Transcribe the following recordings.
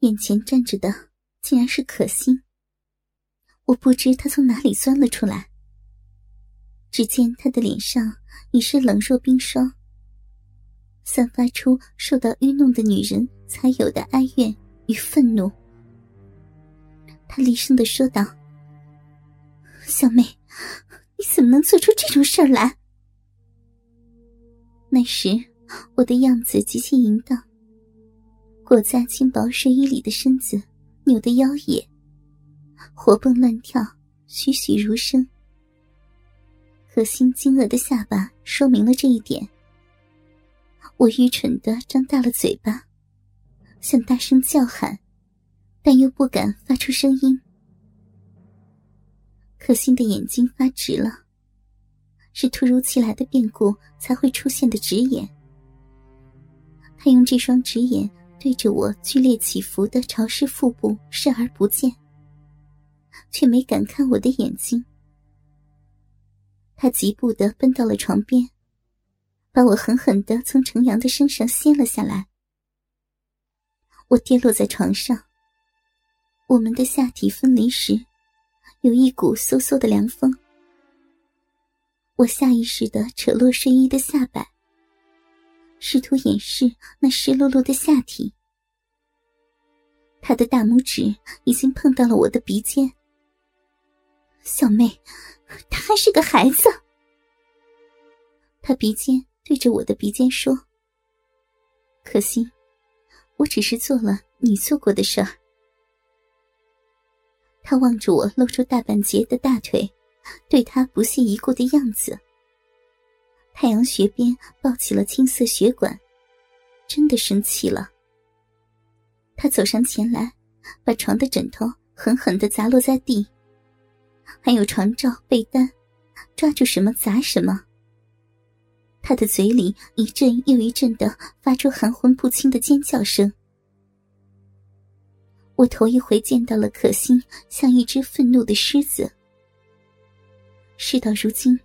眼前站着的竟然是可心。我不知他从哪里钻了出来。只见他的脸上已是冷若冰霜，散发出受到愚弄的女人才有的哀怨与愤怒。他厉声的说道：“小妹，你怎么能做出这种事儿来？”那时我的样子极其淫荡，裹在轻薄睡衣里的身子扭得妖冶，活蹦乱跳，栩栩如生。可心惊愕的下巴说明了这一点。我愚蠢的张大了嘴巴，想大声叫喊，但又不敢发出声音。可心的眼睛发直了，是突如其来的变故才会出现的直眼。他用这双直眼对着我剧烈起伏的潮湿腹部视而不见，却没敢看我的眼睛。他急步的奔到了床边，把我狠狠的从程阳的身上掀了下来。我跌落在床上。我们的下体分离时，有一股嗖嗖的凉风。我下意识的扯落睡衣的下摆，试图掩饰那湿漉漉的下体。他的大拇指已经碰到了我的鼻尖。小妹。他还是个孩子。他鼻尖对着我的鼻尖说：“可惜，我只是做了你做过的事儿。”他望着我露出大半截的大腿，对他不屑一顾的样子。太阳穴边抱起了青色血管，真的生气了。他走上前来，把床的枕头狠狠的砸落在地。还有床罩、被单，抓住什么砸什么。他的嘴里一阵又一阵的发出含混不清的尖叫声。我头一回见到了可心像一只愤怒的狮子。事到如今，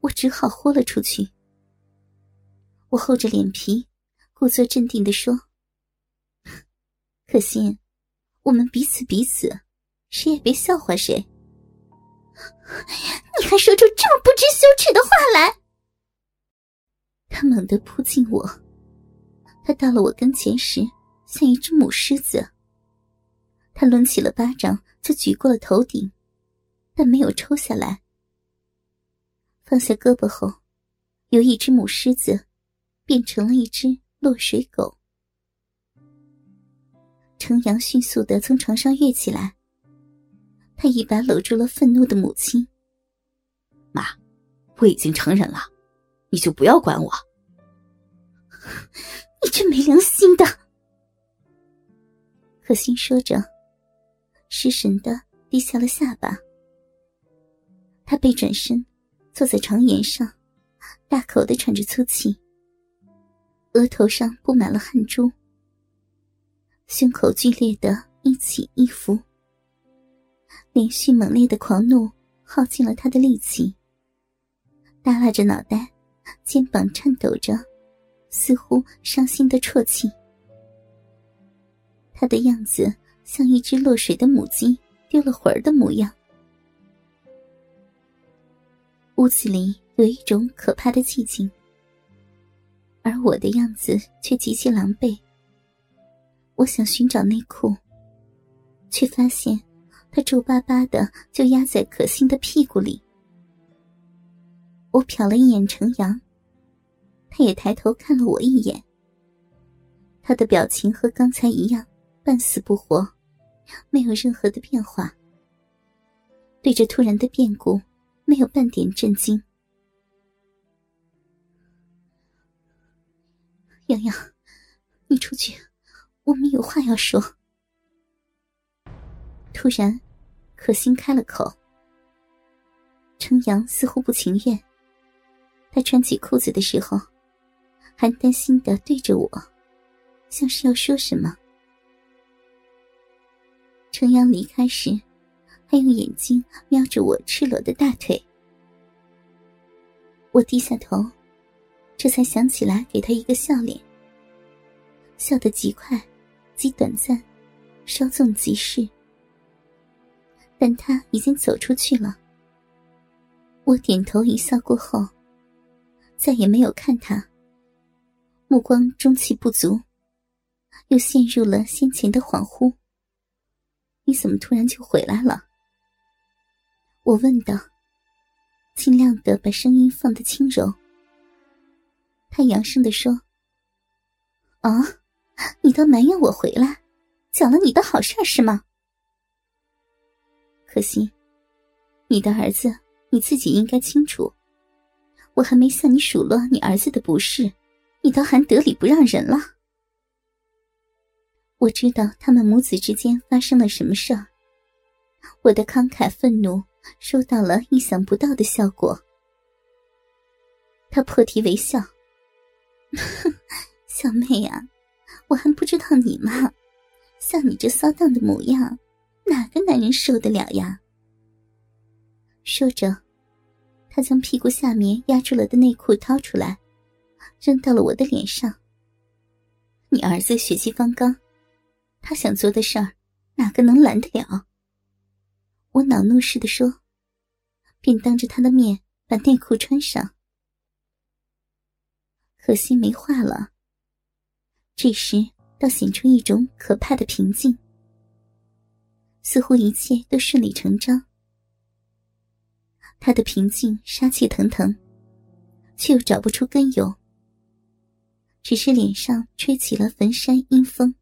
我只好豁了出去。我厚着脸皮，故作镇定的说：“可心，我们彼此彼此，谁也别笑话谁。”你还说出这么不知羞耻的话来！他猛地扑进我，他到了我跟前时，像一只母狮子。他抡起了巴掌，就举过了头顶，但没有抽下来。放下胳膊后，由一只母狮子变成了一只落水狗。程阳迅速的从床上跃起来。他一把搂住了愤怒的母亲。妈，我已经成人了，你就不要管我。你这没良心的！可心说着，失神的低下了下巴。他背转身，坐在床沿上，大口的喘着粗气，额头上布满了汗珠，胸口剧烈的一起一伏。连续猛烈的狂怒耗尽了他的力气，耷拉着脑袋，肩膀颤抖着，似乎伤心的啜泣。他的样子像一只落水的母鸡丢了魂儿的模样。屋子里有一种可怕的寂静，而我的样子却极其狼狈。我想寻找内裤，却发现。他皱巴巴的就压在可心的屁股里。我瞟了一眼程阳，他也抬头看了我一眼。他的表情和刚才一样，半死不活，没有任何的变化。对这突然的变故，没有半点震惊。洋洋，你出去，我们有话要说。突然，可心开了口。程阳似乎不情愿。他穿起裤子的时候，还担心的对着我，像是要说什么。程阳离开时，还用眼睛瞄着我赤裸的大腿。我低下头，这才想起来给他一个笑脸。笑得极快，极短暂。稍纵即逝，但他已经走出去了。我点头一笑过后，再也没有看他，目光中气不足，又陷入了先前的恍惚。你怎么突然就回来了？我问道，尽量的把声音放得轻柔。他扬声的说：“啊，你倒埋怨我回来，搅了你的好事儿是吗？可惜，你的儿子你自己应该清楚。我还没向你数落你儿子的不是，你倒还得理不让人了。我知道他们母子之间发生了什么事儿。我的慷慨愤怒收到了意想不到的效果。他破涕为笑。”小妹呀，我还不知道你吗？像你这骚荡的模样，哪个男人受得了呀？说着，他将屁股下面压住了的内裤掏出来，扔到了我的脸上。你儿子血气方刚，他想做的事儿，哪个能拦得了？我恼怒似的说，便当着他的面把内裤穿上。可惜没话了。这时倒显出一种可怕的平静，似乎一切都顺理成章。他的平静杀气腾腾，却又找不出根由，只是脸上吹起了焚山阴风，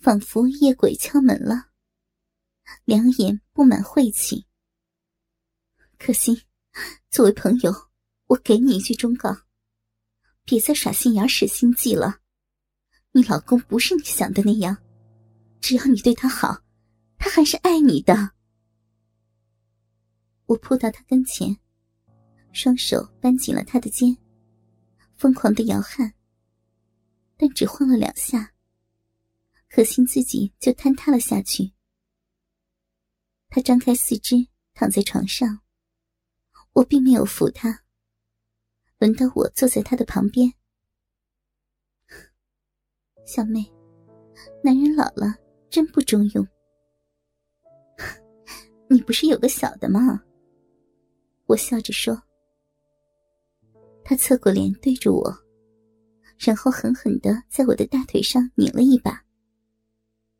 仿佛夜鬼敲门了，两眼布满晦气。可惜，作为朋友，我给你一句忠告。别再耍心眼使心计了，你老公不是你想的那样，只要你对他好，他还是爱你的。我扑到他跟前，双手扳紧了他的肩，疯狂的摇撼。但只晃了两下，可心自己就坍塌了下去。他张开四肢躺在床上，我并没有扶他。轮到我坐在他的旁边，小妹，男人老了真不中用。你不是有个小的吗？我笑着说。他侧过脸对着我，然后狠狠的在我的大腿上拧了一把。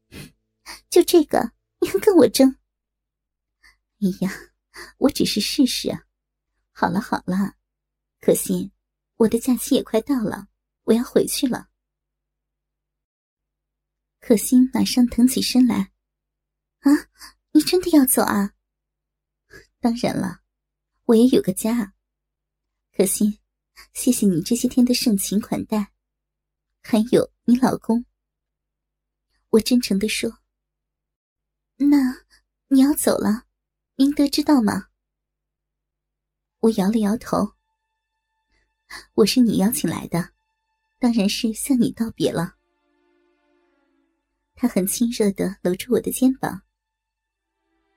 就这个，你还跟我争？哎呀，我只是试试啊。好了好了。可心，我的假期也快到了，我要回去了。可心马上腾起身来，啊，你真的要走啊？当然了，我也有个家。可心，谢谢你这些天的盛情款待，还有你老公。我真诚的说。那你要走了，明德知道吗？我摇了摇头。我是你邀请来的，当然是向你道别了。他很亲热的搂住我的肩膀。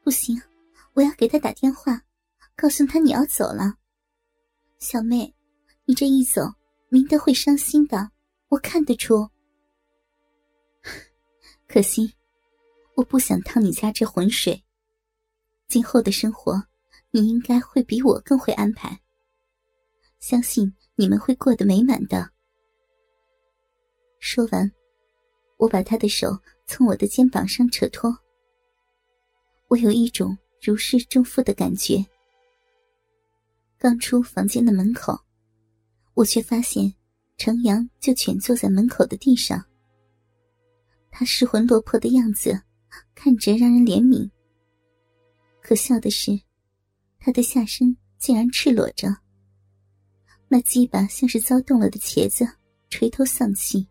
不行，我要给他打电话，告诉他你要走了。小妹，你这一走，明德会伤心的，我看得出。可惜，我不想趟你家这浑水。今后的生活，你应该会比我更会安排。相信你们会过得美满的。说完，我把他的手从我的肩膀上扯脱。我有一种如释重负的感觉。刚出房间的门口，我却发现程阳就蜷坐在门口的地上。他失魂落魄的样子，看着让人怜悯。可笑的是，他的下身竟然赤裸着。那鸡巴像是遭冻了的茄子，垂头丧气。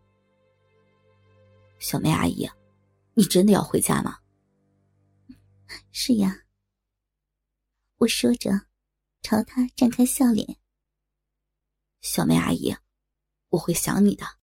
小梅阿姨，你真的要回家吗？是呀。我说着，朝他绽开笑脸。小梅阿姨，我会想你的。